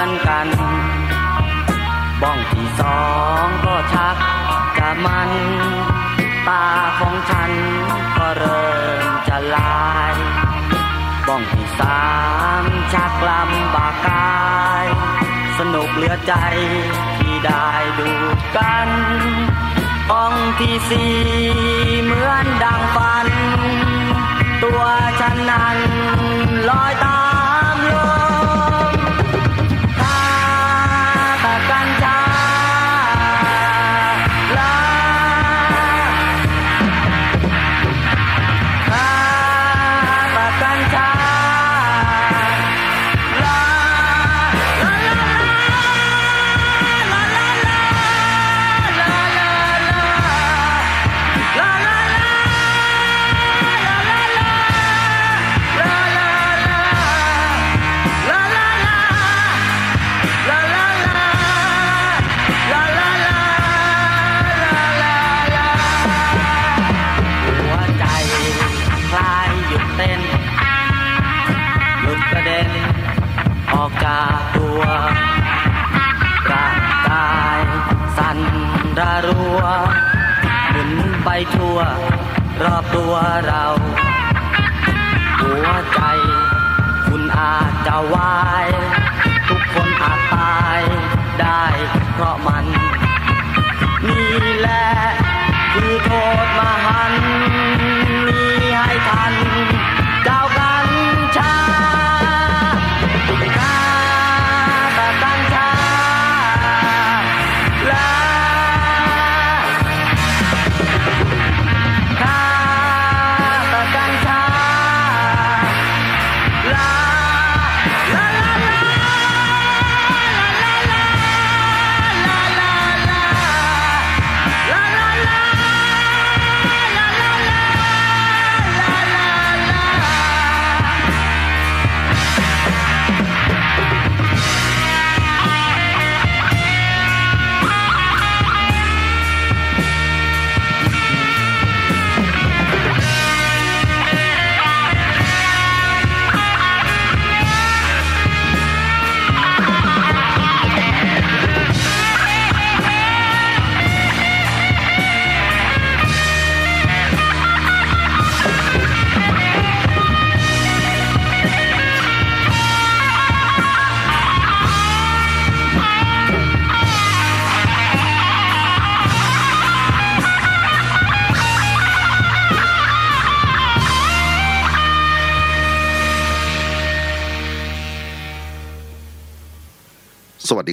อนกัน บ้องที่สองก็ชักจะมัน ตาของฉันก็เริ่มจะลาย บ้องที่สามชักลำบากกาย สนุกเหลือใจที่ได้ดูกันบ้องที่สี่เหมือนดังฟัน ตัวฉันนั้นลอยตา รอบตัวเรา หัวใจ คุณอาจจะวาย ทุกคนอาจตายได้เพราะมัน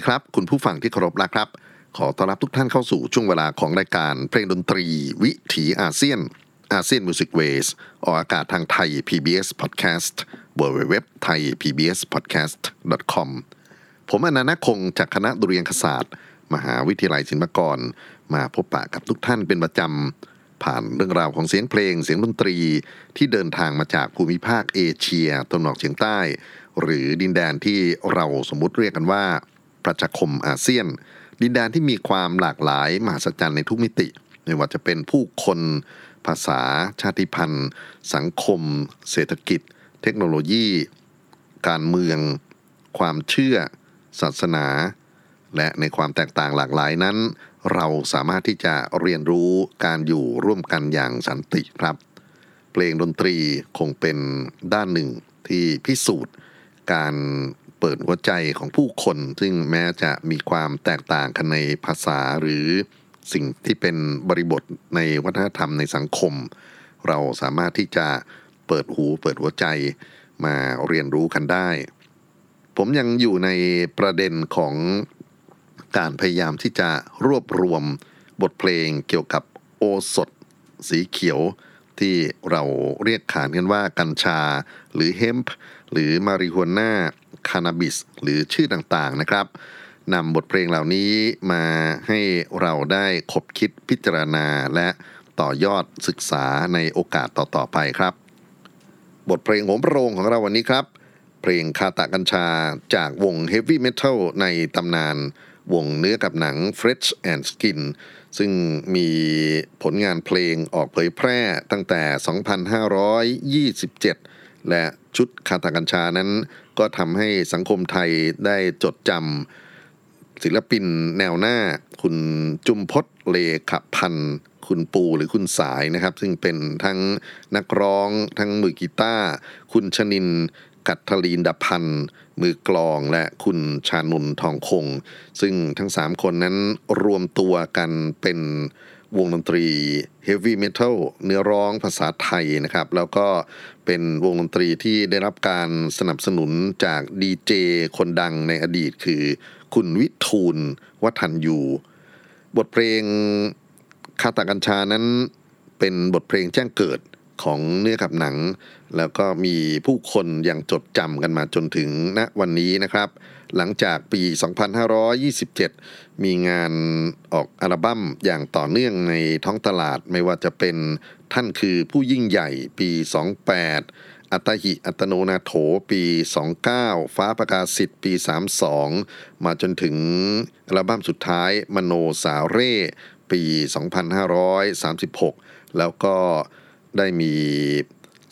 ครับ คุณผู้ฟังที่เคารพนะครับ ขอต้อนรับทุกท่านเข้าสู่ช่วงเวลาของรายการเพลงดนตรีวิถีอาเซียน ASEAN Music Ways ออกอากาศทางไทย PBS Podcast w w w t h a i PBS Podcast com ผมอนันต์คงจากคณะดุริยางคศาสตร์ มหาวิทยาลัยศิลปากร มาพบปะกับทุกท่านเป็นประจำ ผ่านเรื่องราวของเสียงเพลงเสียงดนตรีที่เดินทางมาจากภูมิภาคเอเชียตะวันออกเฉียงใต้ หรือดินแดนที่เราสมมุติเรียกกันว่า ประชาคมอาเซียน ดินแดนที่มีความหลากหลายมหัศจรรย์ในทุกมิติ ไม่ว่าจะเป็นผู้คน ภาษา ชาติพันธุ์ สังคม เศรษฐกิจ เทคโนโลยี การเมือง ความเชื่อ ศาสนา และในความแตกต่างหลากหลายนั้น เราสามารถที่จะเรียนรู้การอยู่ร่วมกันอย่างสันติครับ เพลงดนตรีคงเป็นด้านหนึ่งที่พิสูจน์การ เปิดหัวใจของผู้คน ซึ่งแม้จะมีความแตกต่างกันในภาษาหรือสิ่งที่เป็นบริบทในวัฒนธรรมในสังคม เราสามารถที่จะเปิดหูเปิดหัวใจมาเรียนรู้กันได้ ผมยังอยู่ในประเด็นของการพยายามที่จะรวบรวมบทเพลงเกี่ยวกับโอสถ สีเขียว ที่เราเรียกขานกันว่ากัญชาหรือเฮมป์ หรือมาริฮวน่าคานาบิสหรือชื่อต่างๆนะครับนำบทเพลงเหล่านี้มาให้เราได้คบคิดพิจารณาและต่อยอดศึกษาในโอกาสต่อๆไปครับ บทเพลงโหมโรงของเราวันนี้ครับ เพลงคาตะกัญชาจากวง Heavy Metal ในตำนาน วงเนื้อกับหนัง Fresh and Skin ซึ่งมีผลงานเพลงออกเผยแพร่ตั้งแต่ 2527 และ ชุดคาตากัญชานั้น ก็ทำให้สังคมไทยได้จดจำศิลปินแนวหน้า คุณจุมพศเลขพันธ์คุณปูหรือคุณสายนะครับ ซึ่งเป็นทั้งนักร้องทั้งมือกีตาร์คุณชนินกัตทลีนดพันธ์มือกลองและคุณชานุนทองคง ซึ่งทั้งสามคนนั้นรวมตัวกันเป็น วงดนตรีเฮฟวี่เมทัลเนื้อร้องภาษาไทยนะครับ แล้วก็เป็นวงดนตรีที่ได้รับการสนับสนุนจากดีเจคนดังในอดีตคือ คุณวิทูลวัฒนยู บทเพลงคาตากัญชานั้นเป็นบทเพลงแจ้งเกิดของเนื้อกับหนัง แล้วก็มีผู้คนยังจดจำกันมาจนถึงณวันนี้นะครับ หลังจากปี 2527 มีงานออกอัลบั้มอย่างต่อเนื่องในท้องตลาดไม่ว่าจะเป็นท่านคือผู้ยิ่งใหญ่ปี 28 อัตหิอัตโนนาโถปี 29 ฟ้าประกาศสิทธิ์ปี 32 มาจนถึงอัลบั้มสุดท้ายมโนสาเร่ปี 2536 แล้วก็ได้มี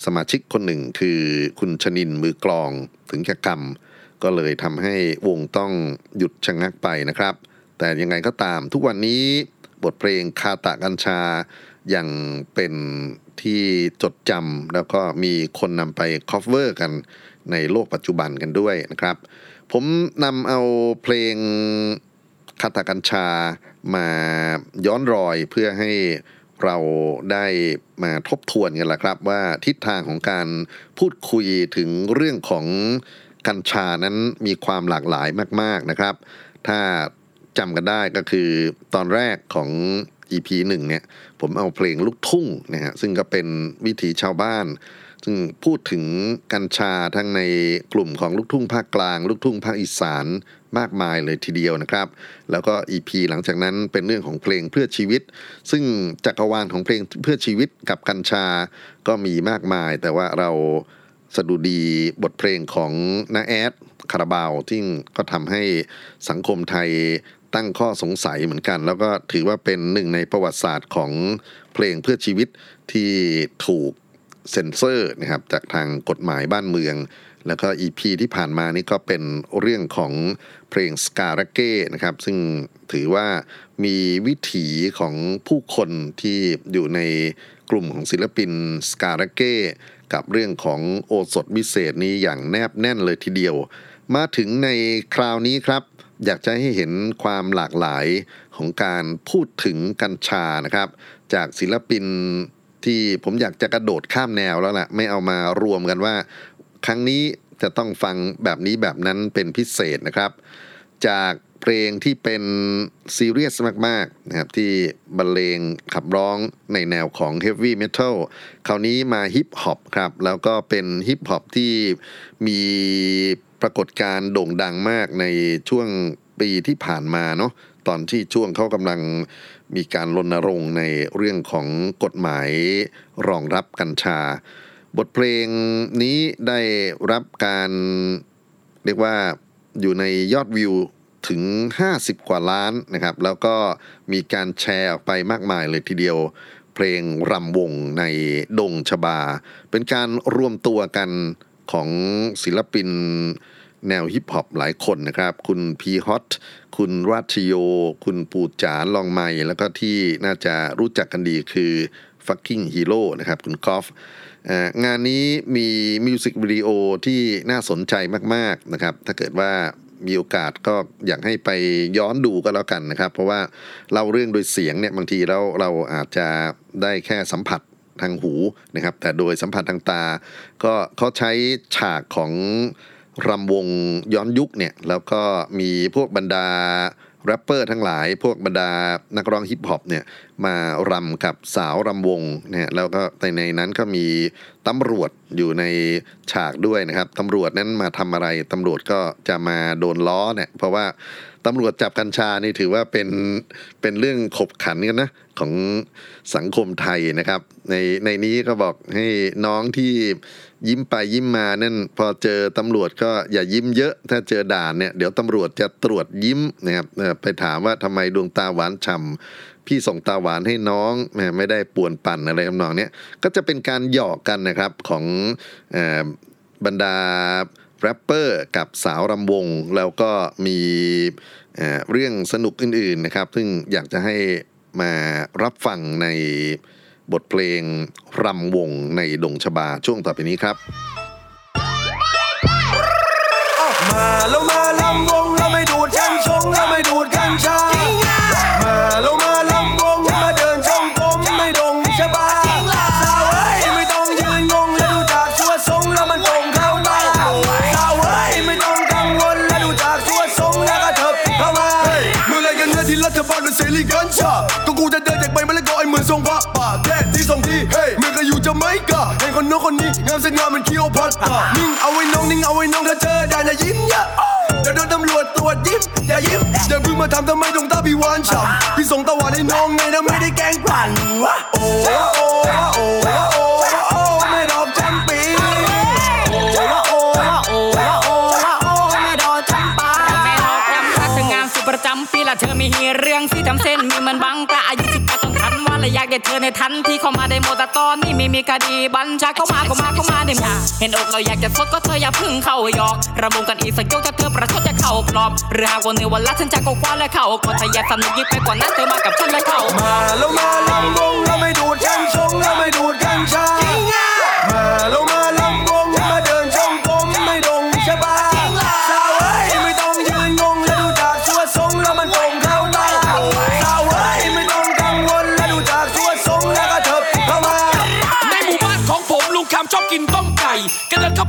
สมาชิกคนหนึ่งคือคุณชนินมือกลองถึงแก่กรรม ก็เลยทำให้วงต้องหยุดชะงักไปนะครับ แต่ยังไงก็ตามทุกวันนี้บทเพลงคาตะกัญชายังเป็นที่จดจำแล้วก็มีคนนำไป cover กันในโลกปัจจุบันกันด้วยนะครับ ผมนำเอาเพลงคาตากัญชามาย้อนรอยเพื่อให้เราได้มาทบทวนกันละครับ ว่าทิศทางของการพูดคุยถึงเรื่องของ กัญชานั้นมีความหลากหลายมาก ๆนะครับ ถ้าจำกันได้ก็คือตอนแรกของ EP หนึ่งเนี่ยผมเอาเพลงลูกทุ่งนะฮะซึ่งก็เป็นวิถีชาวบ้าน ซึ่งพูดถึงกัญชาทั้งในกลุ่มของลูกทุ่งภาคกลาง ลูกทุ่งภาคอีสานมากมายเลยทีเดียวนะครับ แล้วก็ EP หลังจากนั้นเป็นเรื่องของเพลงเพื่อชีวิต ซึ่งจักรวาลของเพลงเพื่อชีวิตกับกัญชาก็มีมากมาย แต่ว่าเรา สดุดีบทเพลงของนาแอดคาราบาวที่ก็ทำให้สังคมไทยตั้งข้อสงสัยเหมือนกัน แล้วก็ถือว่าเป็นหนึ่งในประวัติศาสตร์ของเพลงเพื่อชีวิตที่ถูกเซ็นเซอร์นะครับจากทางกฎหมายบ้านเมือง แล้วก็ EP ที่ผ่านมานี่ก็เป็นเรื่องของเพลงสการะเก้นะครับซึ่งถือว่ามีวิถีของผู้คนที่อยู่ในกลุ่มของศิลปินสการะเก้ กับเรื่องของโอสถวิเศษนี้อย่างแนบแน่นเลยทีเดียว มาถึงในคราวนี้ครับ อยากจะให้เห็นความหลากหลายของการพูดถึงกัญชานะครับ จากศิลปินที่ผมอยากจะกระโดดข้ามแนวแล้วแหละไม่เอามารวมกันว่า ครั้งนี้จะต้องฟังแบบนี้แบบนั้นเป็นพิเศษนะครับ จาก เพลงที่เป็นซีเรียสมากๆนะครับที่บรรเลงขับร้องในแนวของเฮฟวี่เมทัลคราวนี้มาฮิปฮอปครับ แล้วก็เป็นฮิปฮอปที่มีปรากฏการณ์โด่งดังมากในช่วงปีที่ผ่านมาเนาะตอนที่ช่วงเขากำลังมีการรณรงค์ในเรื่องของกฎหมายรองรับกัญชา บทเพลงนี้ได้รับการเรียกว่าอยู่ในยอดวิว ถึง 50 กว่าล้านนะครับ แล้วก็มีการแชร์ออกไปมากมายเลยทีเดียว เพลงรำวงในดงชบา เป็นการรวมตัวกันของศิลปินแนวฮิปฮอปหลายคนนะครับ คุณพีฮอต คุณรัชโย คุณปูจานลองไมแล้วก็ที่น่าจะรู้จักกันดีคือ fucking hero นะครับ คุณกอฟงานนี้มีมิวสิกวิดีโอที่น่าสนใจมาก ๆ นะครับ ถ้าเกิดว่า มีโอกาสก็อยากให้ไปย้อนดูก็แล้วกันนะครับ เพราะว่าเล่าเรื่องโดยเสียงเนี่ยบางทีเราเราอาจจะได้แค่สัมผัสทางหูนะครับ แต่โดยสัมผัสทางตา ก็เขาใช้ฉากของรำวงย้อนยุคเนี่ยแล้วก็มีพวกบรรดา แรปเปอร์ทั้งหลายพวกบรรดานักร้องฮิปฮอปเนี่ยมารำกับสาวรำวงเนี่ยแล้วก็ในในนั้นก็มีตำรวจอยู่ในฉากด้วยนะครับตำรวจนั้นมาทำอะไรตำรวจก็จะมาโดนล้อเนี่ยเพราะว่าตำรวจจับกัญชานี่ถือว่าเป็นเป็นเรื่องขบขันกันนะของสังคมไทยนะครับ ในในนี้ก็บอกให้น้องที่ ยิ้มไปยิ้มมานั่นพอเจอตำรวจก็อย่ายิ้มเยอะ ถ้าเจอด่านเนี่ยเดี๋ยวตำรวจจะตรวจยิ้มนะครับไปถามว่าทำไมดวงตาหวานฉ่ำพี่ส่งตาหวานให้น้องไม่ได้ป่วนปั่นอะไรทำนองนี้ก็จะเป็นการหยอกกันนะครับของบรรดาแรปเปอร์กับสาวรำวง แล้วก็มีเอ่อเรื่องสนุกอื่นๆนะครับ ซึ่งอยากจะให้มารับฟังใน บทเพลงรำวงในดงชบาช่วงต่อไปนี้ครับมาแล้วมารำวงแล้วไม่ดูดกัญชงแล้วไม่ดูดกัญชามาแล้วมารำวงมาเดินชมร่มไม้ดงชบาสาวเอ้ยไม่ต้องยืนงงแล้วดูจากชัวทรงแล้วมันตรงเข้ามาสาวเอ้ยไม่ต้องกังวลแล้วดูจากชัวทรงแล้วก็เถิบเข้ามาเมื่อไรกันเนี่ยที่รัฐบาลมันเสรีกัญชาก็กูจะเดินจากไปมาแล้วก็ไอ้เหมือนทรงพระ คนโน้นคนนี้งามเส้นงามมันเคี้ยวพอดตานิ่งเอาไว้น้องนิ่งเอาไว้น้องถ้าเจอได้อย่ายิ้มอย่าจะโดนตำรวจตรวจยิ้มอย่ายิ้มอย่าเพิ่งมาทำทำไมดวงตาพี่วานฉ่ำพี่ส่งตะวันให้น้องไงนะไม่ได้แกล้งปั่นวะโอ้โอ้โอ้โอ้ กได้เธอในทันที่เข้ามาได้หมดแต่ตอนนี่ไม่มีคดีบัญชาเข้ามาเข้ามาเข้ามาได้หมเห็นอกเราอยากจะสดก็เธออย่าพึ่งเข้ายอกระบุกันอีสักยกถ้าเธอประชดจะเข้ากรอบหรือหากวันนี้วันละฉันจะก็คว้าและเข้าก็ทะยานสนุกยิ่งไปกว่านั้นเธอมากับฉันและเข้ามาแล้วมาลำวงแล้วไม่ดูดกัญชงแล้วไม่ดูดกัญชามาแล้วมาลำวง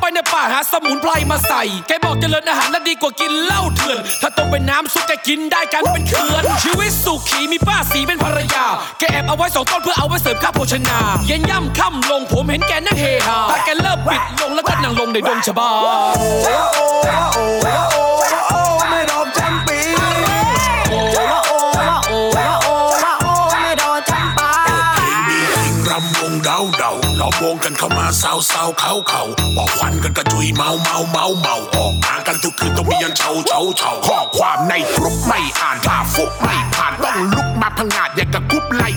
ไปในป่าหาสมุนไพรมาใส่ แกบอกเจริญอาหารน่ะดีกว่ากินเหล้าเถื่อน ถ้าต้มเป็นน้ำซุปแกกินได้กันเป็นเขื่อน ชีวิตสุขีมีป้าสีเป็นภรรยา แกแอบเอาไว้สองต้นเพื่อเอาไว้เสริมค่าโภชนา เย็นย่ำค่ำลงผมเห็นแกนั่งเฮฮาถ้าแกเลิกปิดลงแล้วก็นั่งลงในดงชบาโอ้โอ้โอ้โอ้โอไม่ดอกจำปีโอ้โอ้โอ้โอ้โอไม่ดอกจำปามีสิ่งรำวงเดาเดา เราวงกันเข้ามาเศร้าเศร้าเขาเขาบอกควันกันกระจุยเมาเมาเมาเมาออกงานกันทุกคืนต้องมียันเฉาเฉาเฉาข้อความในกรุ๊ปไม่อ่านผ่าฟุกไม่ผ่านต้องลุกมาพังงาดอย่างกับกรุ๊ปไล่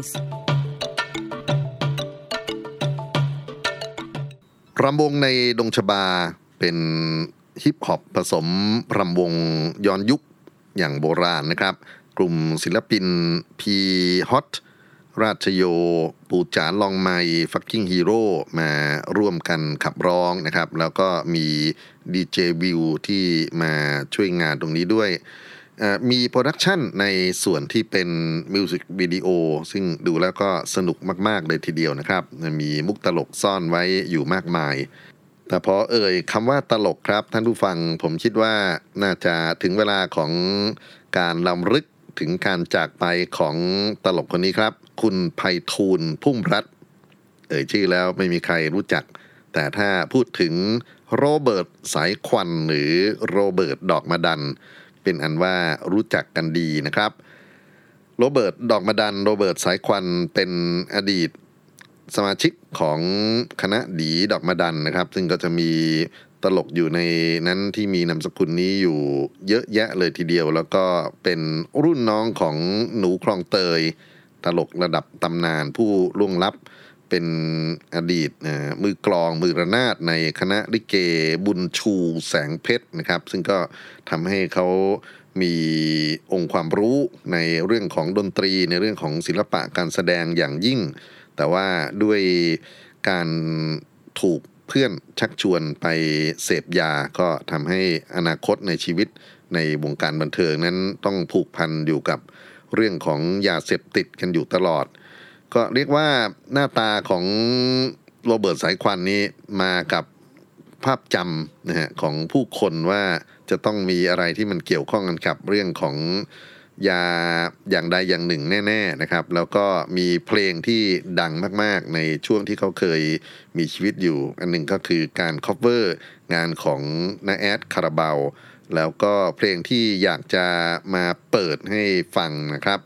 เวสรำวงในดงชบาเป็นฮิปฮอปผสมรำวงย้อนยุคอย่างโบราณนะครับ กลุ่มศิลปินพีฮอตราชโย ปูจานลองไมฟักกิ้งฮีโร่มาร่วมกันขับร้องนะครับ แล้วก็มีดีเจวิวที่มาช่วยงานตรงนี้ด้วย มี production ในส่วนที่เป็นมิวสิกวิดีโอซึ่งดูแล้วก็สนุกมากๆเลยทีเดียวนะครับ มีมุกตลกซ่อนไว้อยู่มากมาย แต่พอเอ่ยคำว่าตลกครับท่านผู้ฟังผมคิดว่าน่าจะถึงเวลาของการรำลึกถึงการจากไปของตลกคนนี้ครับ คุณไพฑูรย์พุ่มรัตน์เอ่ยชื่อแล้วไม่มีใครรู้จัก แต่ถ้าพูดถึงโรเบิร์ตสายควันหรือโรเบิร์ตดอกมะดัน เป็นอันว่ารู้จักกันดีนะครับโรเบิร์ตดอกมะดันโรเบิร์ตสายควันเป็นอดีตสมาชิกของคณะดี๋ดอกมะดันนะครับ ซึ่งก็จะมีตลกอยู่ในนั้นที่มีนามสกุลนี้อยู่เยอะแยะเลยทีเดียว แล้วก็เป็นรุ่นน้องของหนูคลองเตย ตลกระดับตำนานผู้ล่วงลับ เป็นอดีตมือกลองมือระนาดในคณะลิเกบุญชูแสงเพชรนะครับ ซึ่งก็ทำให้เขามีองค์ความรู้ในเรื่องของดนตรีในเรื่องของศิลปะการแสดงอย่างยิ่ง แต่ว่าด้วยการถูกเพื่อนชักชวนไปเสพยาก็ทำให้อนาคตในชีวิตในวงการบันเทิงนั้นต้องผูกพันอยู่กับเรื่องของยาเสพติดกันอยู่ตลอด ก็เรียกว่าหน้าตาของโรเบิร์ตสายควันนี้มากับภาพจำนะฮะของผู้คนว่าจะต้องมีอะไรที่มันเกี่ยวข้องกันกับเรื่องของยาอย่างใดอย่างหนึ่งแน่ ๆนะครับ แล้วก็มีเพลงที่ดังมากๆ ในช่วงที่เขาเคยมีชีวิตอยู่ อันหนึ่งก็คือการ cover งานของนาแอดคาราบาวแล้วก็เพลงที่อยากจะมาเปิดให้ฟังนะครับ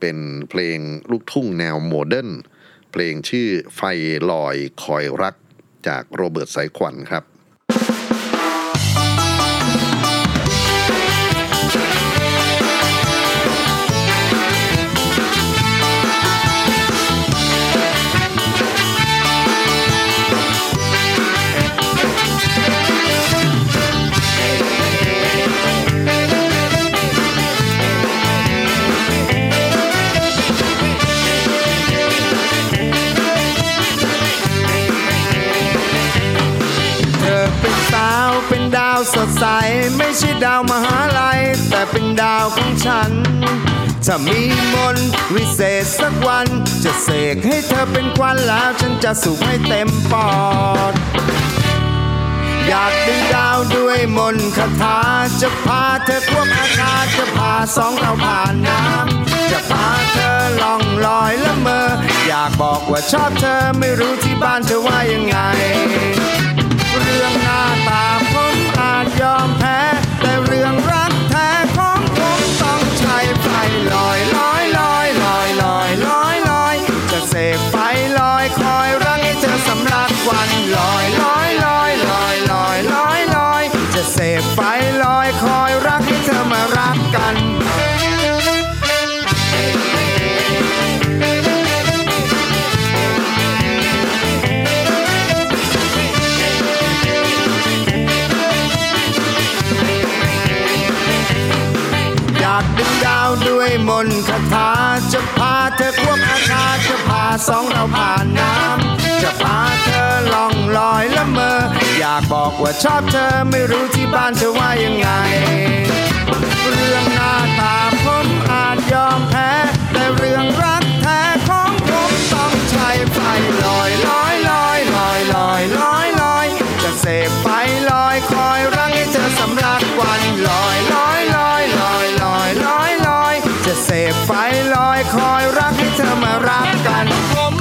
เป็นเพลงลูกทุ่งแนว modern เพลงชื่อไฟลอยคอยรักจากโรเบิร์ตสายควันครับ ไม่ใช่ดาวมหาลัย แต่เป็นดาวของฉันจะมีมนต์วิเศษสักวัน จะเสกให้เธอเป็นควันแล้วฉันจะสูบให้เต็มปอด อยากดึงดาวด้วยมนต์คาถา จะพาเธอควบอาคาจะพาสองเราผ่านน้ำ จะพาเธอล่องลอยละเมอ อยากบอกว่าชอบเธอไม่รู้ที่บ้านเธอว่ายังไง เรื่องหน้าตาผม อาจยอมแพ้ แต่เรื่องรักแท้ของผมต้องใช้ไฟลอยลอย สองเราผ่านน้ำจะพาเธอล่องลอยละเมอ อยากบอกว่าชอบเธอไม่รู้ที่บ้านเธอว่ายังไง เรื่องหน้าตาผมอาจยอมแพ้ แต่เรื่องรักแท้ของผมต้องใช้ไฟลอยลอย ไฟลอยคอยรักให้เธอมารักกันผม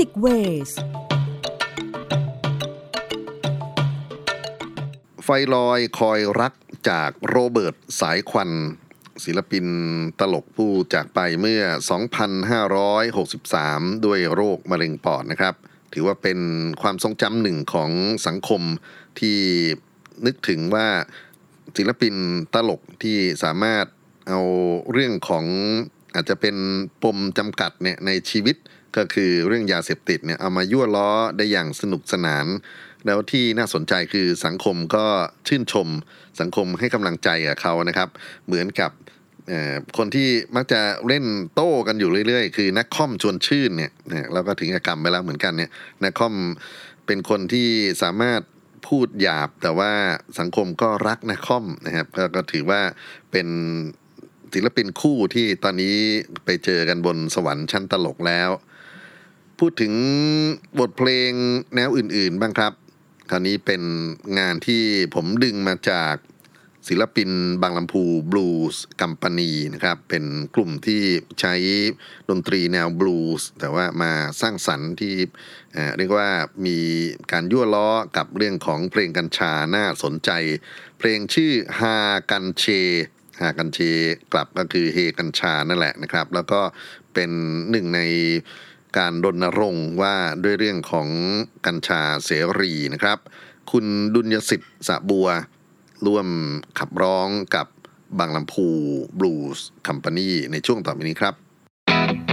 ยนมิวสิกเวสไฟลอยคอยรักจากโรเบิร์ตสายควัน ศิลปินตลกผู้จากไปเมื่อ 2563 ด้วยโรคมะเร็งปอดนะครับ ถือว่าเป็นความทรงจำหนึ่งของสังคมที่นึกถึงว่าศิลปินตลกที่สามารถเอาเรื่องของอาจจะเป็นปมจำกัดเนี่ยในชีวิต ก็คือเรื่องยาเสพติดเนี่ยเอามายั่วล้อได้อย่างสนุกสนาน แล้วที่น่าสนใจคือสังคมก็ชื่นชม สังคมให้กำลังใจกับเขานะครับ เหมือนกับคนที่มักจะเล่นโต้กันอยู่เรื่อยๆ คือนักคอมชวนชื่นเนี่ยนะเราก็ถึงกรรมไปแล้วเหมือนกันเนี่ยนักคอมเป็นคนที่สามารถพูดหยาบแต่ว่าสังคมก็รักนักคอมนะครับก็ถือว่าเป็นศิลปินคู่ที่ตอนนี้ไปเจอกันบนสวรรค์ชั้นตลกแล้ว พูดถึงบทเพลงแนวอื่น ๆ บ้างครับคราวนี้เป็นงานที่ผมดึงมาจากศิลปินบางลำพูบลูส์กัมปานีนะครับ เป็นกลุ่มที่ใช้ดนตรีแนวบลูส์แต่ว่ามาสร้างสรรค์ที่เรียกว่ามีการยั่วล้อกับเรื่องของเพลงกัญชาน่าสนใจ เพลงชื่อฮากันเชหากันเชกลับก็คือเฮกัญชานั่นแหละนะครับ แล้วก็เป็นหนึ่งใน การรณรงค์ว่าด้วยเรื่องของกัญชาเสรีนะครับ คุณดุลยสิทธิ์สะบัว ร่วมขับร้องกับบางลำพูบลูส์คัมปานีในช่วงต่อไปนี้ครับ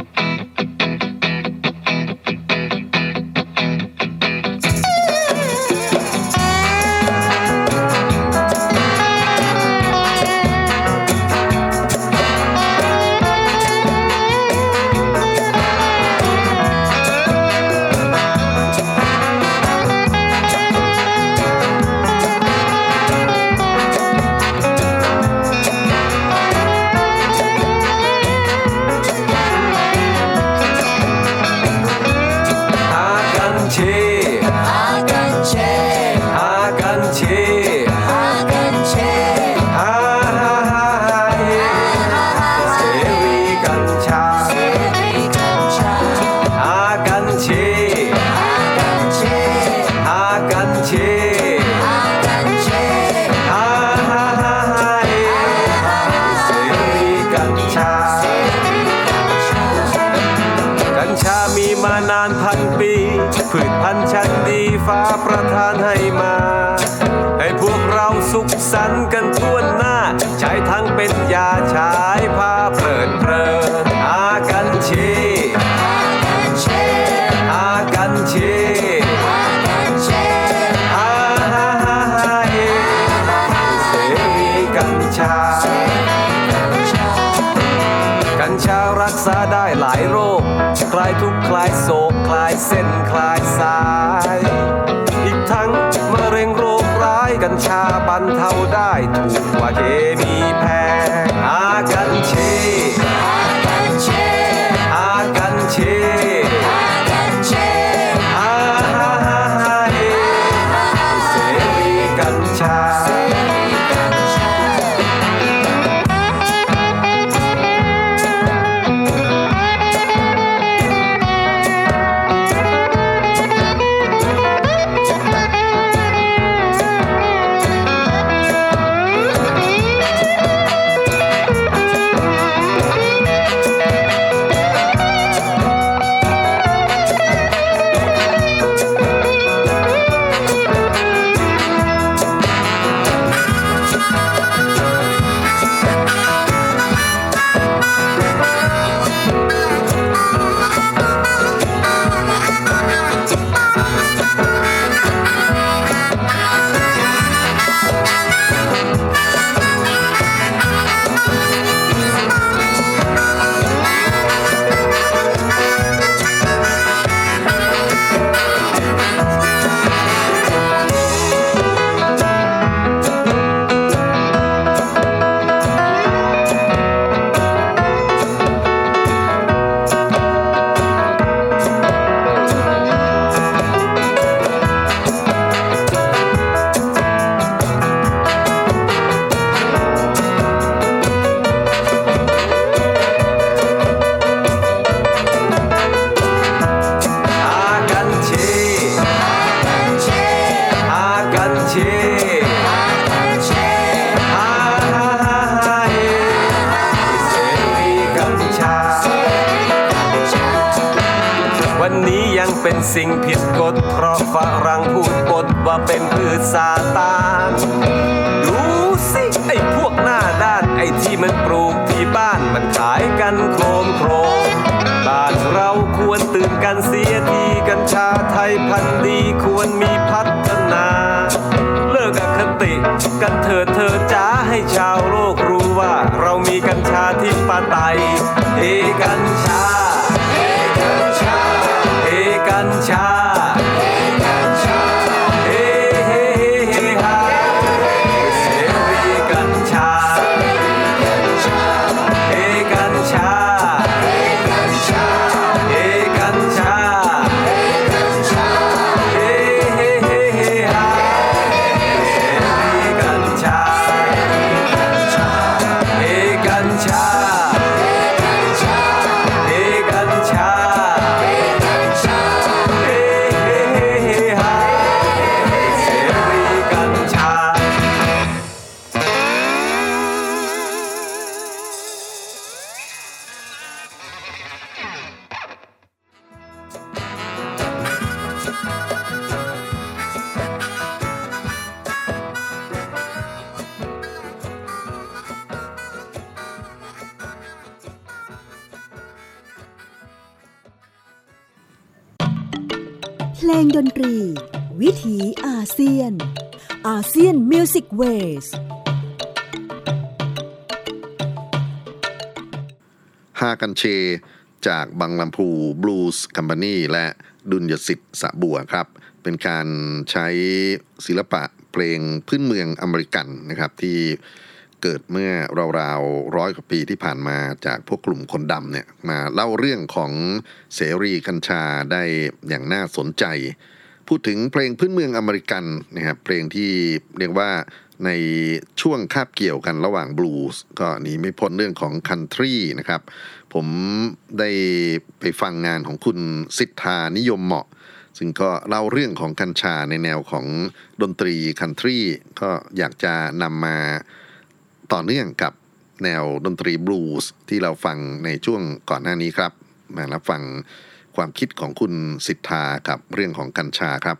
กัญชาที่ปาไตย เวสฮากันเช จากบังลำพูบลูส์คัมพานีและดุลยสิทธิ์สะบัวครับ เป็นการใช้ศิลปะเพลงพื้นเมืองอเมริกันนะครับที่เกิดเมื่อราวๆร้อยกว่าปีที่ผ่านมาจากพวกกลุ่มคนดำเนี่ยมาเล่าเรื่องของเสรีกัญชาได้อย่างน่าสนใจ พูดถึงเพลงพื้นเมืองอเมริกันนะครับเพลงที่เรียกว่า ในช่วงคาบเกี่ยวกันระหว่างบลูส์ก็หนีไม่พ้นเรื่องของคันทรีนะครับ ผมได้ไปฟังงานของคุณสิทธานิยมเหมาะ ซึ่งก็เล่าเรื่องของกัญชาในแนวของดนตรีคันทรีก็อยากจะนำมาต่อเนื่องกับแนวดนตรีบลูส์ที่เราฟังในช่วงก่อนหน้านี้ครับ มารับฟังความคิดของคุณสิทธากับเรื่องของกัญชาครับ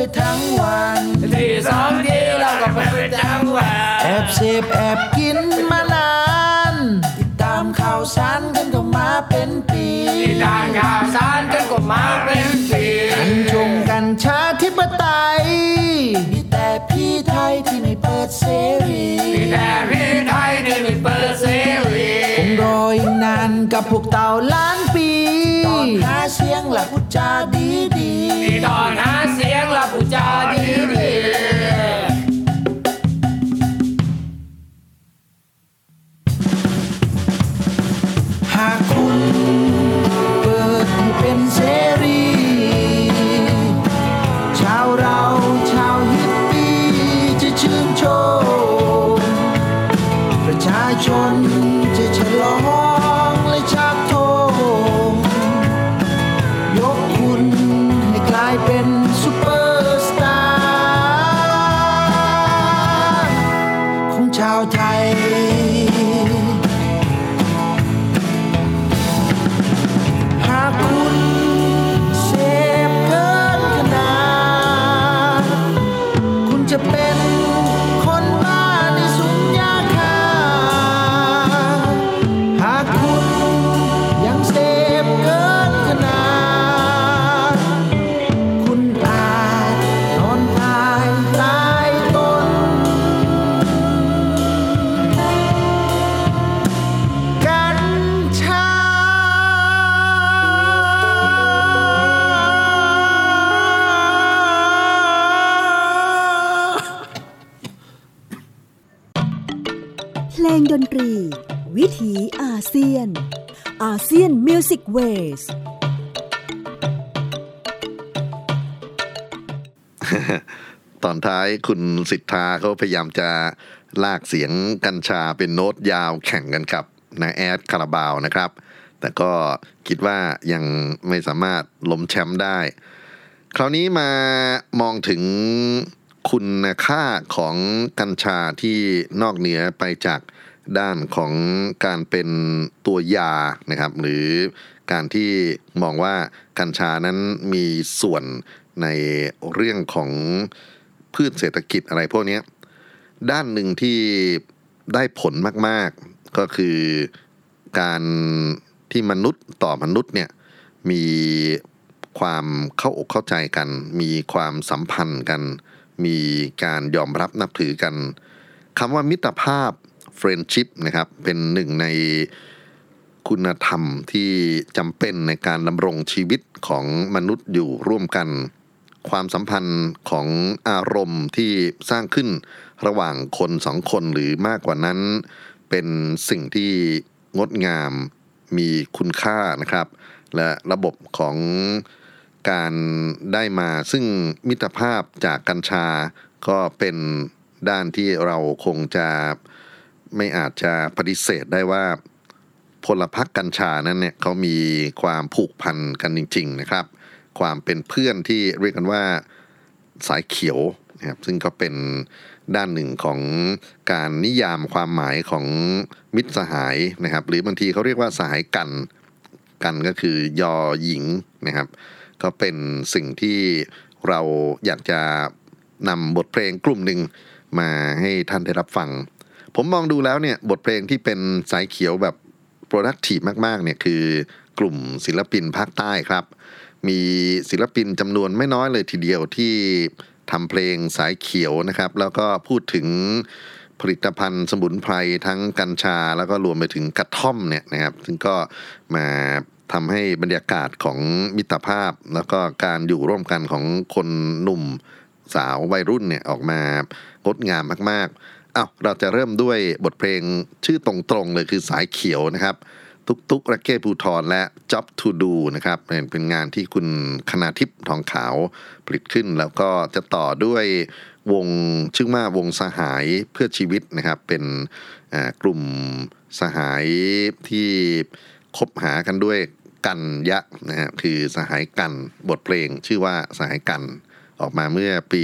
ไปทั้งวันที่สองที่เราก็ไปไปจังหวัดแอบเสพแอบกินมานานติดตามข่าวสารกันก็มาเป็นปีทางข่าวสารกันก็มาเป็นปีกัญชงกัญชาธิปไตยมีแต่พี่ไทยที่ไม่เปิดเสรีแต่พี่ไทยนี่ไม่เปิดเสรีคงรออีกนานกับพวกเต่าล้านปีต อนหาเสียงหลักพูดจาดีดีดีตอนหาเสียงละผู้จาดีดี Music Wavesตอนท้ายคุณสิทธาเขาพยายามจะลากเสียงกัญชาเป็นโน้ตยาวแข่งกันกับน้าแอ๊ดคาราบาวนะครับ แต่ก็คิดว่ายังไม่สามารถล้มแชมป์ได้ คราวนี้มามองถึงคุณค่าของกัญชาที่นอกเหนือไปจากด้านของการเป็นตัวยานะครับ หรือ การที่มองว่ากัญชานั้นมีส่วนในเรื่องของพืชเศรษฐกิจอะไรพวกนี้ด้านหนึ่งที่ได้ผลมาก ๆ ก็คือการที่มนุษย์ต่อมนุษย์เนี่ยมีความเข้าอกเข้าใจกัน มีความสัมพันธ์กัน มีการยอมรับนับถือกันคำว่ามิตรภาพ friendship นะครับเป็นหนึ่งใน คุณธรรมที่จำเป็นในการดำรงชีวิตของมนุษย์อยู่ร่วมกัน ความสัมพันธ์ของอารมณ์ที่สร้างขึ้นระหว่างคนสองคนหรือมากกว่านั้น เป็นสิ่งที่งดงามมีคุณค่านะครับ และระบบของการได้มาซึ่งมิตรภาพจากกัญชาก็เป็นด้านที่เราคงจะไม่อาจจะปฏิเสธได้ว่า พลพรรคกัญชานั้นเนี่ยเขามีความผูกพันกันจริง ๆ นะครับ ความเป็นเพื่อนที่เรียกกันว่าสายเขียวนะครับซึ่งก็เป็นด้านหนึ่งของการนิยามความหมายของมิตรสหายนะครับ หรือบางทีเขาเรียกว่าสหายกันกันก็คือยอหญิงนะครับ ก็เป็นสิ่งที่เราอยากจะนำบทเพลงกลุ่มหนึ่งมาให้ท่านได้รับฟัง ผมมองดูแล้วเนี่ยบทเพลงที่เป็นสายเขียวแบบ productive มากๆเนี่ยคือกลุ่มศิลปินภาคใต้ครับ มีศิลปินจำนวนไม่น้อยเลยทีเดียวที่ทำเพลงสายเขียวนะครับ แล้วก็พูดถึงผลิตภัณฑ์สมุนไพรทั้งกัญชา แล้วก็รวมไปถึงกระท่อมเนี่ยนะครับ ซึ่งก็มาทำให้บรรยากาศของมิตรภาพ แล้วก็การอยู่ร่วมกันของคนหนุ่มสาววัยรุ่นเนี่ยออกมางดงามมากๆ อ้าวเราจะเริ่มด้วยบทเพลงชื่อตรงๆเลยคือสายเขียวนะครับตุกตุกระเก้ภูทรและ Job to Do นะครับเป็นงานที่คุณคณาทิพย์ทองขาวผลิตขึ้น แล้วก็จะต่อด้วยวงชื่อว่าวงสหายเพื่อชีวิตนะครับ เป็นกลุ่มสหายที่คบหากันด้วยกันยะนะฮะคือสหายกันบทเพลงชื่อว่าสหายกันออกมาเมื่อปี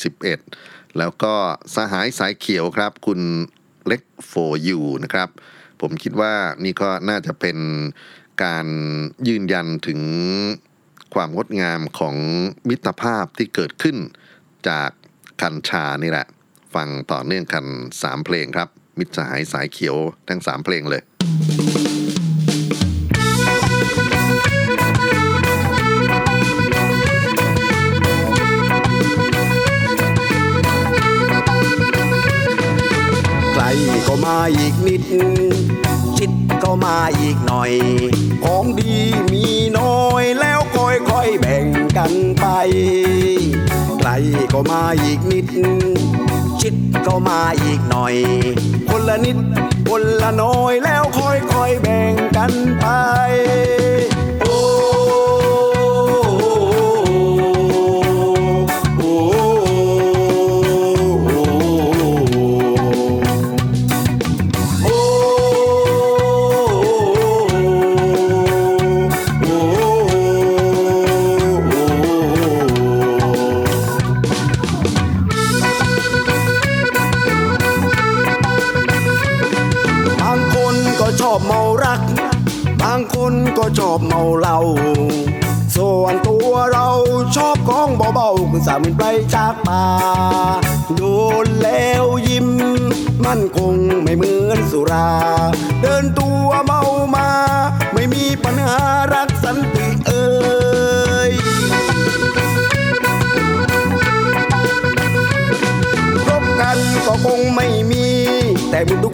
2021 แล้วก็สหายสายเขียวครับ คุณเล็กโฟยูนะครับ ผมคิดว่านี่ก็น่าจะเป็นการยืนยันถึงความงดงามของมิตรภาพที่เกิดขึ้นจากกัญชานี่แหละ ฟังต่อเนื่องกัน 3 เพลงครับ มิตรสหายสายเขียวทั้ง 3 เพลงเลย อีกนิด ชิดก็มาอีกหน่อย ของดีมีน้อยแล้วค่อยค่อยๆแบ่งกันไปไกลก็มาอีกนิด ชิดก็มาอีกหน่อย คนละนิด คนละน้อยแล้วค่อยค่อยๆแบ่งกันไป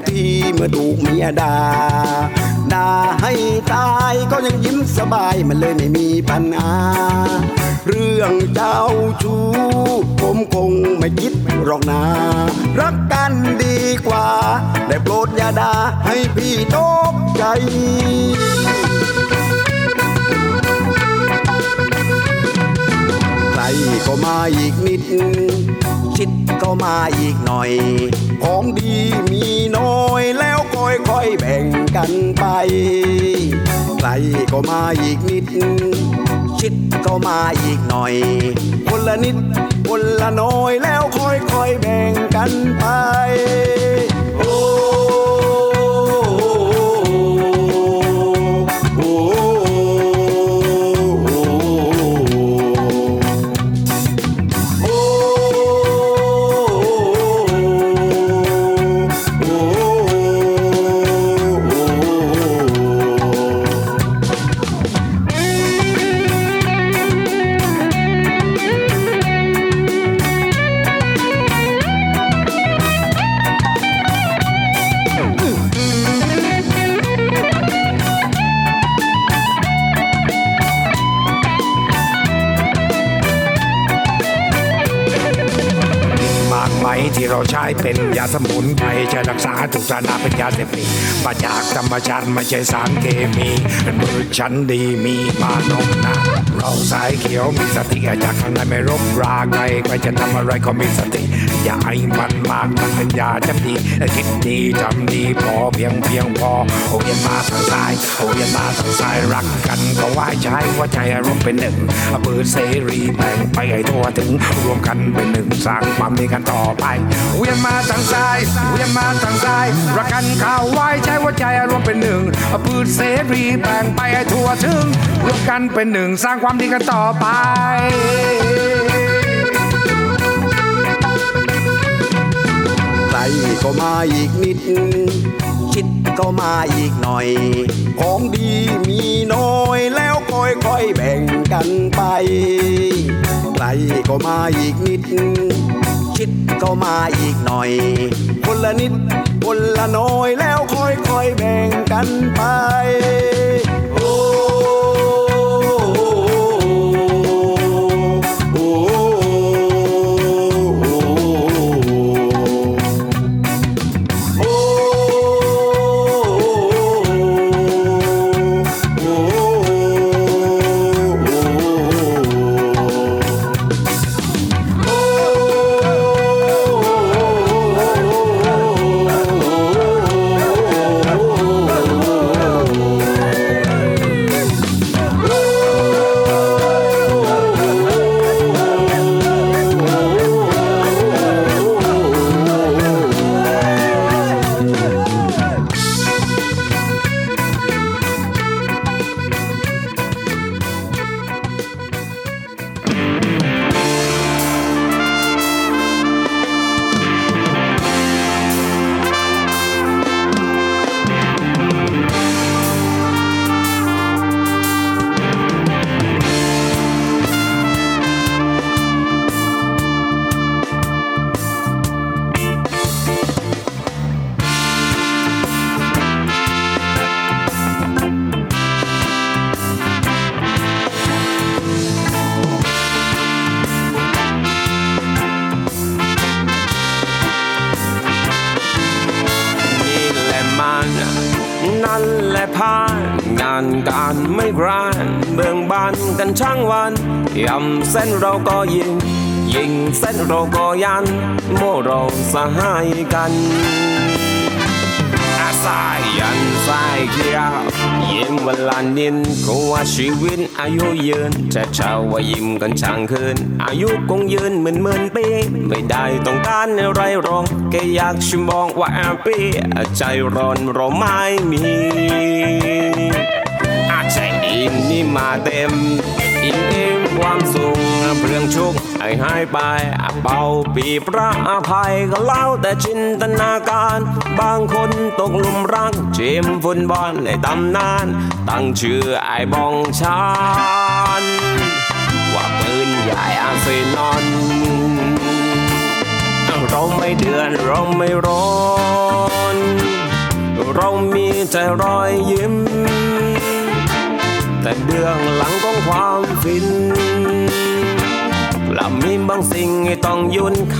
ทุกทีเมื่อถูกเมียด่าด่าให้ตายก็ยังยิ้มสบายมันเลยไม่มีปัญหา เรื่องเจ้าชู้ผมคงไม่คิดหรอกนารักกันดีกว่า แต่โปรดอย่าด่าให้พี่ตกใจ อีกนิด ชิดก็มาอีกหน่อย ของดีมีน้อยแล้วค่อยค่อยๆแบ่งกันไปไกลก็มาอีกนิด ชิดก็มาอีกหน่อย คนละนิด คนละน้อยแล้วค่อยค่อยๆแบ่งกันไป รักษาถูกสานาเป็นยาเสพติดมาจากธรรมชาติไม่ใช่สารเคมีเป็นมือฉันดีมีมานมนะเราสายเขียวมีสติจากข้างในไม่รบราใครใครจะทำอะไรก็มีสติ อย่าให้มันมากมันเป็นยาจำดีคิดดีทำดีพอเพียงเพียงพอโอ้ยนมาทางซ้ายโอ้ยนมาทางซ้ายรักกันก็ว่าใช้ว่าใจอารมณ์เป็นหนึ่งเปิดเสรีแบ่งไปให้ทั่วถึงรวมกันเป็นหนึ่งสร้างความดีกันต่อไปเวียนมาทางซ้ายเวียนมาทางซ้ายรักกันข่าวไว้ใช้ว่าใจอารมณ์เป็นหนึ่งปืนเสรีแบ่งไปให้ทั่วถึงรวมกันเป็นหนึ่งสร้างความดีกันต่อไป ก็มาอีกนิดชิดก็มาอีกหน่อย ของดีมีน้อยแล้วค่อยค่อยๆแบ่งกันไปไกลก็มาอีกนิดชิดก็มาอีกหน่อย คนละนิด คนละน้อยแล้วค่อยค่อยๆแบ่งกันไป ผ่าน งานการไม่กรานเบืองบานกันช่างวันยำเส้นเราก็ยิง ยิงเส้นเราก็ยันโมเราสหายกัน สายันสายเขียวยิ้มเวลานินก็ว่าชีวิตอายุยืนแต่เช้าว่ายิ้มกันช่างคืน อายุคงยืนเหมื่นหมื่นปีไม่ได้ต้องการอะไรหรอกแค่อยากชิมบอกว่าแอปีใจร้อนเราไม่มีอาจจะอิ่มนี่มาเต็มอิ่มเอมความสุขเปลืองชุก ให้หายไปเบาปีพระอภัยก็เล่าแต่จินตนาการ บางคนตกหลุมรักเจมฟุตบอลในตำนาน ตั้งชื่อไอ้บองชานว่าปืนใหญ่อาเซนอนเราไม่เดือนเราไม่ร้อนเรามีแต่รอยยิ้ม แต่เบื้องหลังของความฟิน และมีบางสิ่งให้ต้องยุนค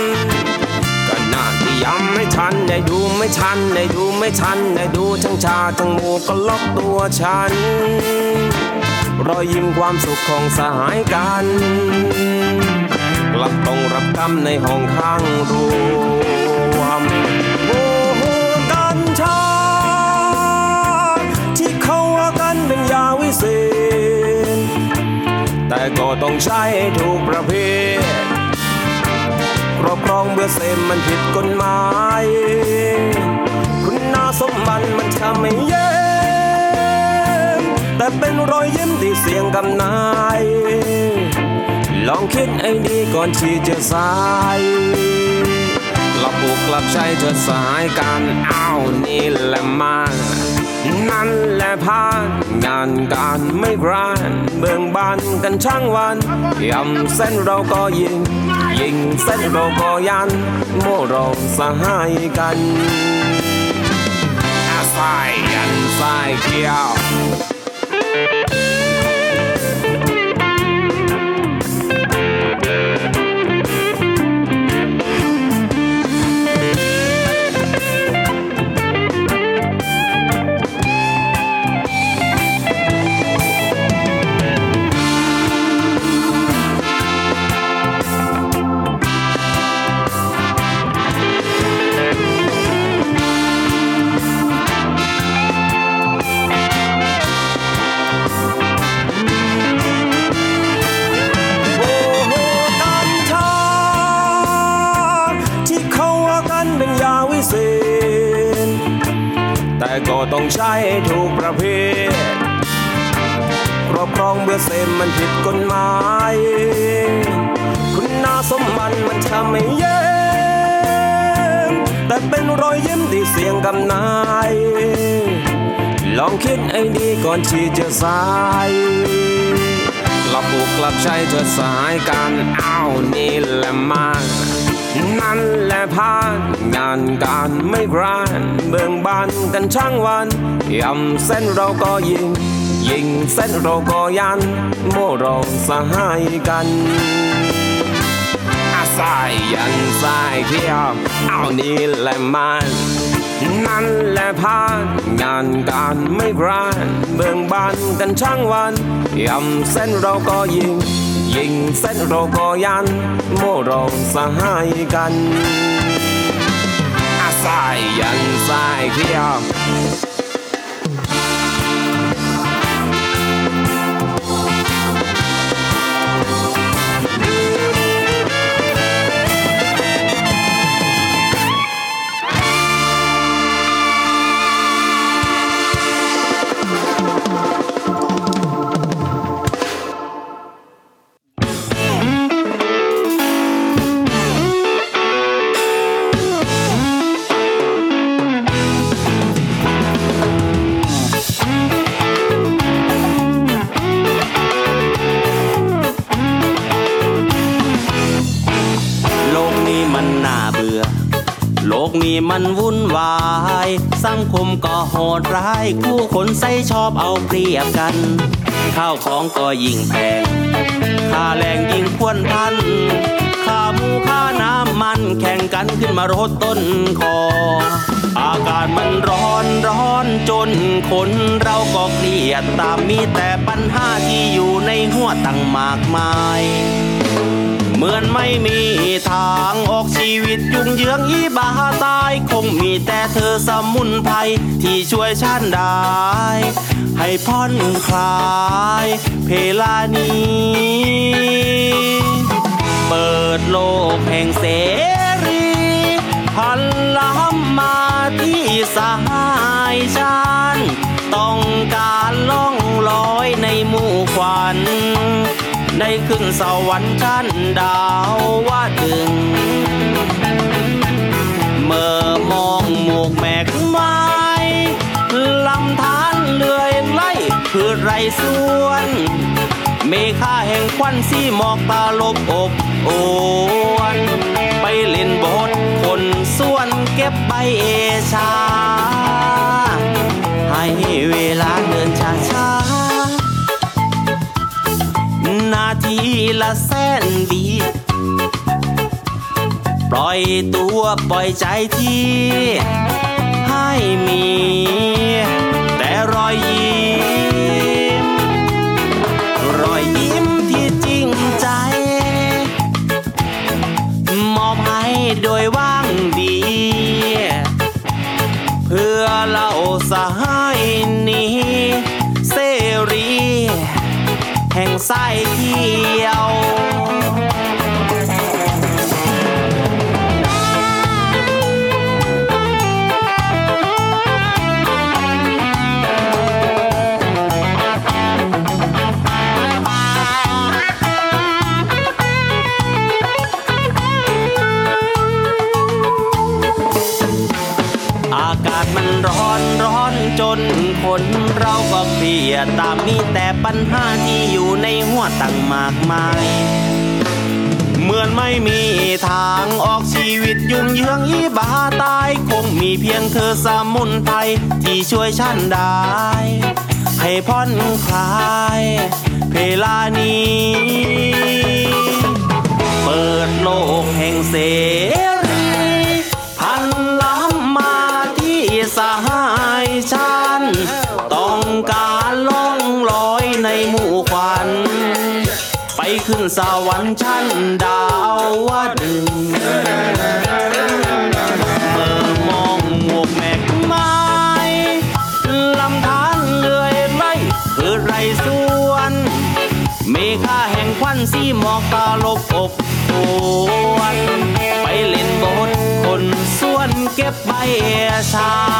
ำก็น่าที่ย้ำไม่ทันได้ดูไม่ทันได้ดูไม่ทันได้ดูทั้งชาทั้งหมูก็ล็อกตัวฉัน รอยยิ้มความสุขของสหายกันกลับต้องรับกรรมในห้องข้างรวมโอ้โหกัญชาที่เขาว่ากันเป็นยาวิเศษ แต่ก็ต้องใช้ถูกประเภทครอบครองเบื่อเสพมันผิดกฎหมาย คุณนาสมบัติมันทำไม่เย็แต่เป็นรอยยิ้มที่เสียงกำนาย ลองคิดไอ้ดีก่อนที่จะสายกลับบุกกลับใช้เธอสายการอ้าวนี่แหละมา นั่นแหละผ่านงานการไม่กรานเบื้องบานกันช่างวันยำเส้นเราก็ยิง ยิงเส้นเราก็ยัน โมเราสหายกันอาศัยยันสายเกี่ยว แต่ก็ต้องใช้ถูกประเภทครอบครองเบื่อเสพมันผิดกฎหมาย คุณนาสมบัติมันทำไม่เย็นแต่เป็นรอยยิ้มที่เสียงกำนาย ลองคิดไอ้ดีก่อนที่จะสายกลับบุกกลับใช้เธอสายการอ้าวนี่แหละมา นั่นแหละพานงานการไม่กรานเบื้องบานกันช่างวันยำเส้นเราก็ยิง ยิงเส้นเราก็ยัน โมเราสหายกันอาสายยันสายเขียวเอานี่แหละมันนั่นแหละพานงานการไม่กรานเบื้องบานกันช่างวันยำเส้นเราก็ยิง ยิงเส้นเราก็ยันโมเราสหายกันอาสายยันสายเขียว คนใส่ชอบเอาเปรียบกัน ข้าวของก็ยิ่งแพงค่าแรงยิ่งพวนพันค่าหมูค่าน้ำมันแข่งกันขึ้นมารดต้นคออาากาศมันร้อนร้อนจนคนเราก็เครียดตามมีแต่ปัญหาที่อยู่ในหัวตั้งมากมาย เหมือนไม่มีทางออกชีวิตยุ่งเหยื้องอีบาตาย คงมีแต่เธอสมุนไพรที่ช่วยฉันได้ ให้ผ่อนคลายเพลานี้ เปิดโลกแห่งเสรีพันล้ำมาที่สหายฉันต้องการล่องลอยในหมู่ควัน ได้ขึ้นสวรรค์ชั้นดาวว่าถึง เมื่อมองหมวกแมกไม้ลำธารเลื่อยไล่พืชไรสวนเมฆาแห่งควันสีหมอกตาลบอบโอนไปเล่นบทคนส่วนเก็บใบเอชา ให้เวลาเดินช้าช้า ละแสนดี ปล่อยตัวปล่อยใจที่ให้มี แต่รอยยิ้ สายเที่ยวอากาศมันร้อนร้อนจน คนเราก็เครียดตามมีแต่ปัญหาที่อยู่ในหัวตั้งมากมาย เหมือนไม่มีทางออกชีวิตยุ่งเหยื้องอีบาตาย คงมีเพียงเธอสมุนไพรที่ช่วยฉันได้ ให้ผ่อนคลายเพลานี้ เปิดโลกแห่งเส สวรรค์ชั้นดาวว่าดึงเมื่อมองหมวกแมกไม้ลำธารเลื่อยไล่พืชไรสวนเมฆาแห่งควันสีหมอกตาลบอบอวนไปเล่นบทคนส่วนเก็บใบชา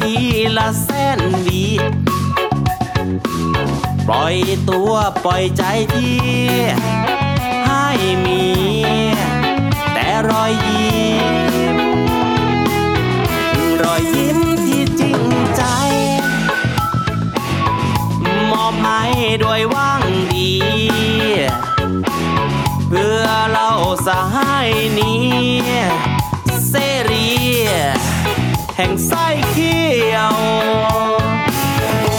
ทีละแสนวี ปล่อยตัวปล่อยใจที่ ให้มี แต่รอยยิ้ม รอยยิ้มที่จริงใจ มอบให้โดวยว่างดี เพื่อเราสหายนี้ เสรี แห่งไส้เขี ยว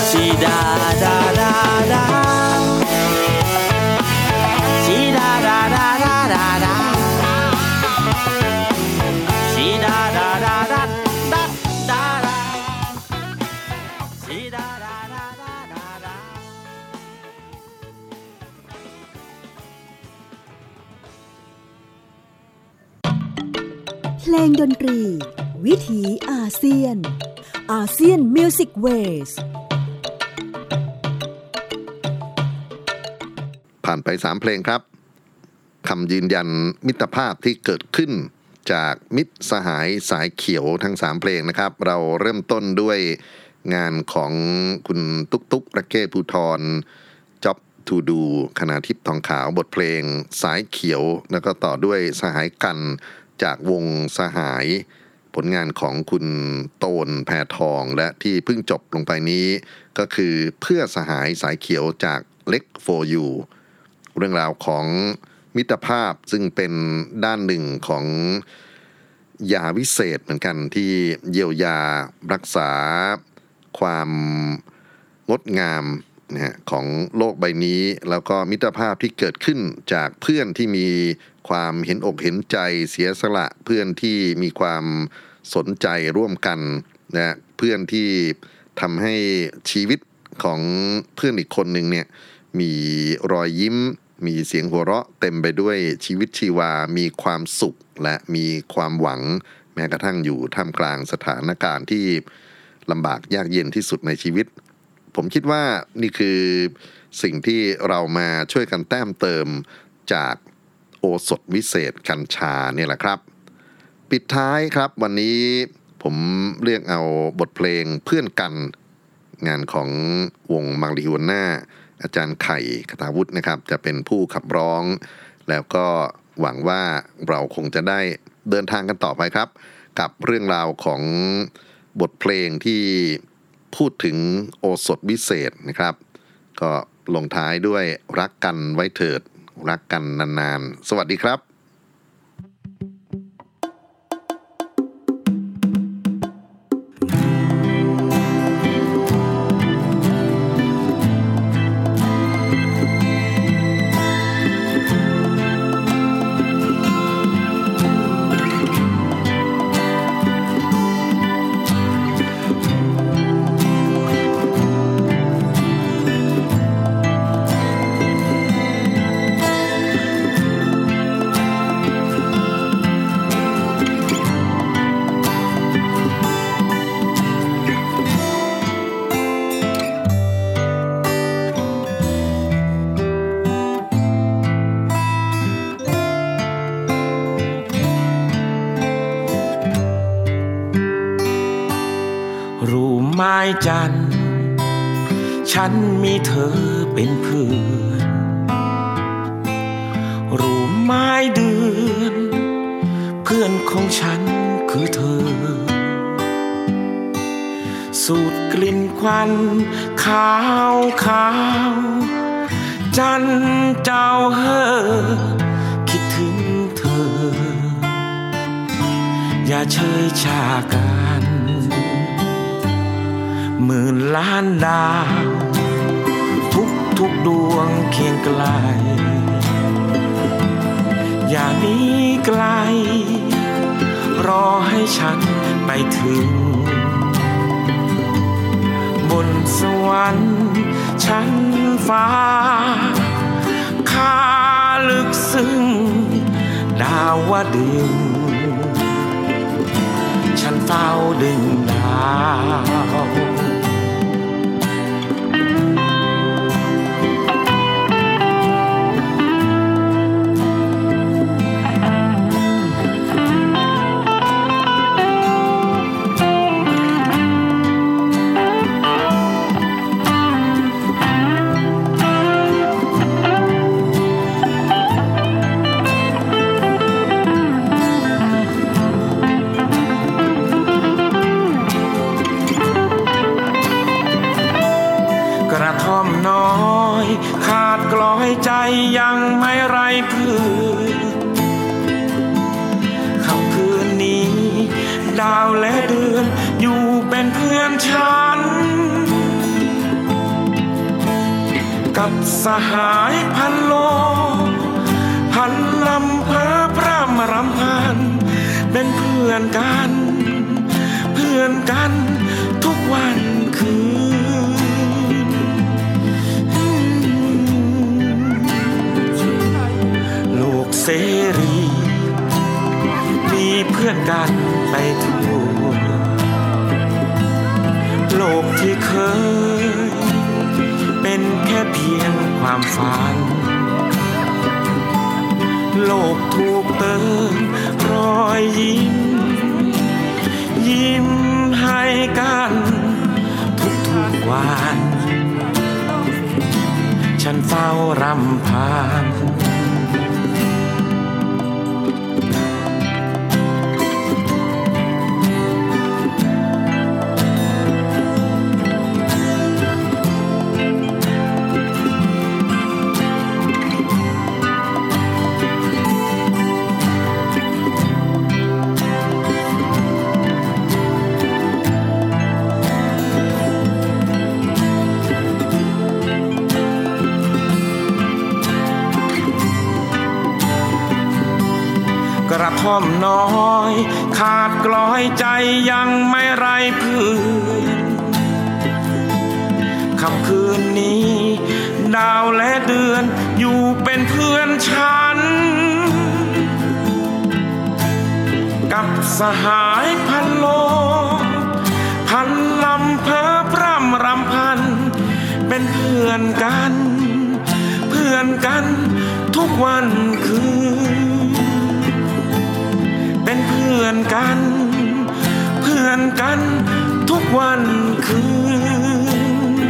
ชีดาดาดาดาชีดาดาดาดาดาดาชีดาดาดาดาดาดาดาชีดาดาดาดาดาดาเพลงดนตรี วิถีอาเซียน ASEAN Music Wavesผ่านไป 3 เพลงครับคำยืนยันมิตรภาพที่เกิดขึ้นจากมิตรสหายสายเขียวทั้ง 3 เพลงนะครับ เราเริ่มต้นด้วยงานของคุณตุ๊กตุ๊กเร็กเก้ภูทร Job 2 Do คณะทิพย์ทองขาวบทเพลงสายเขียว แล้วก็ต่อด้วยสหายกันจากวงสหาย ผลงานของคุณโตนแพทองและที่เพิ่งจบลงไปนี้ ก็คือเพื่อสหายสายเขียวจากเล็กโฟยูเรื่องราวของมิตรภาพซึ่งเป็นด้านหนึ่งของยาวิเศษเหมือนกันที่เยียวยารักษาความงดงาม นะฮะของโลกใบนี้ แล้วก็มิตรภาพที่เกิดขึ้นจากเพื่อนที่มีความเห็นอกเห็นใจเสียสละเพื่อนที่มีความสนใจร่วมกันนะฮะเพื่อนที่ทำให้ชีวิตของเพื่อนอีกคนหนึ่งเนี่ยมีรอยยิ้ม มีเสียงหัวเราะเต็มไปด้วยชีวิตชีวา มีความสุขและมีความหวัง แม้กระทั่งอยู่ท่ามกลางสถานการณ์ที่ลำบากยากเย็นที่สุดในชีวิต ผมคิดว่านี่คือสิ่งที่เรามาช่วยกันแต้มเติมจากโอสถวิเศษกัญชาเนี่ยแหละครับ ปิดท้ายครับวันนี้ผมเรียกเอาบทเพลงเพื่อนกันงานของวงมังลีฮวนนาอาจารย์ไข่คตาวุฒินะครับ จะเป็นผู้ขับร้อง แล้วก็หวังว่าเราคงจะได้เดินทางกันต่อไปครับ กับเรื่องราวของบทเพลงที่ พูดถึงโอสถวิเศษนะครับ ก็ลงท้ายด้วยรักกันไว้เถิด รักกันนานๆ สวัสดีครับักไปถึง บนสวรรค์ชั้นฟ้าค่าลึกซึ้งดาวดึง ฉันเฝ้าดึงดาว ยใจยังไม่ไรพื้นค่ำคืนนี้ ดาวและเดือนอยู่เป็นเพื่อนฉัน กับสหายพันโล พันลำเพอพร่ำรำพัน เป็นเพื่อนกัน เพื่อนกันทุกวันคืน เสรี มีเพื่อนกันไปทั่วโลกที่เคย เป็นแค่เพียงความฝัน โลกถูกเติมรอยยิ้ม ยิ้มให้กันทุกๆวัน ฉันเฝ้ารำพัน่อมน้อย ขาดกลอยใจยังไม่ไรพื่อนค่ำคืนนี้ ดาวและเดือนอยู่เป็นเพื่อนฉัน กับสหายพันโล พันลำเพอพร่ำรำพัน เป็นเพื่อนกัน เพื่อนกันทุกวันคืน พื่อนกัน เพื่อนกันทุกวันคืน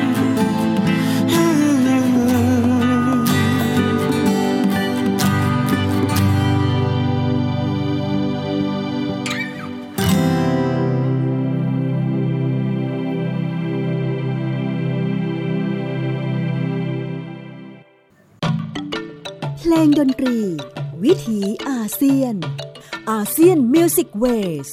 เพลงดนตรี วิถีอาเซียน อาเซียนมิวสิกเวส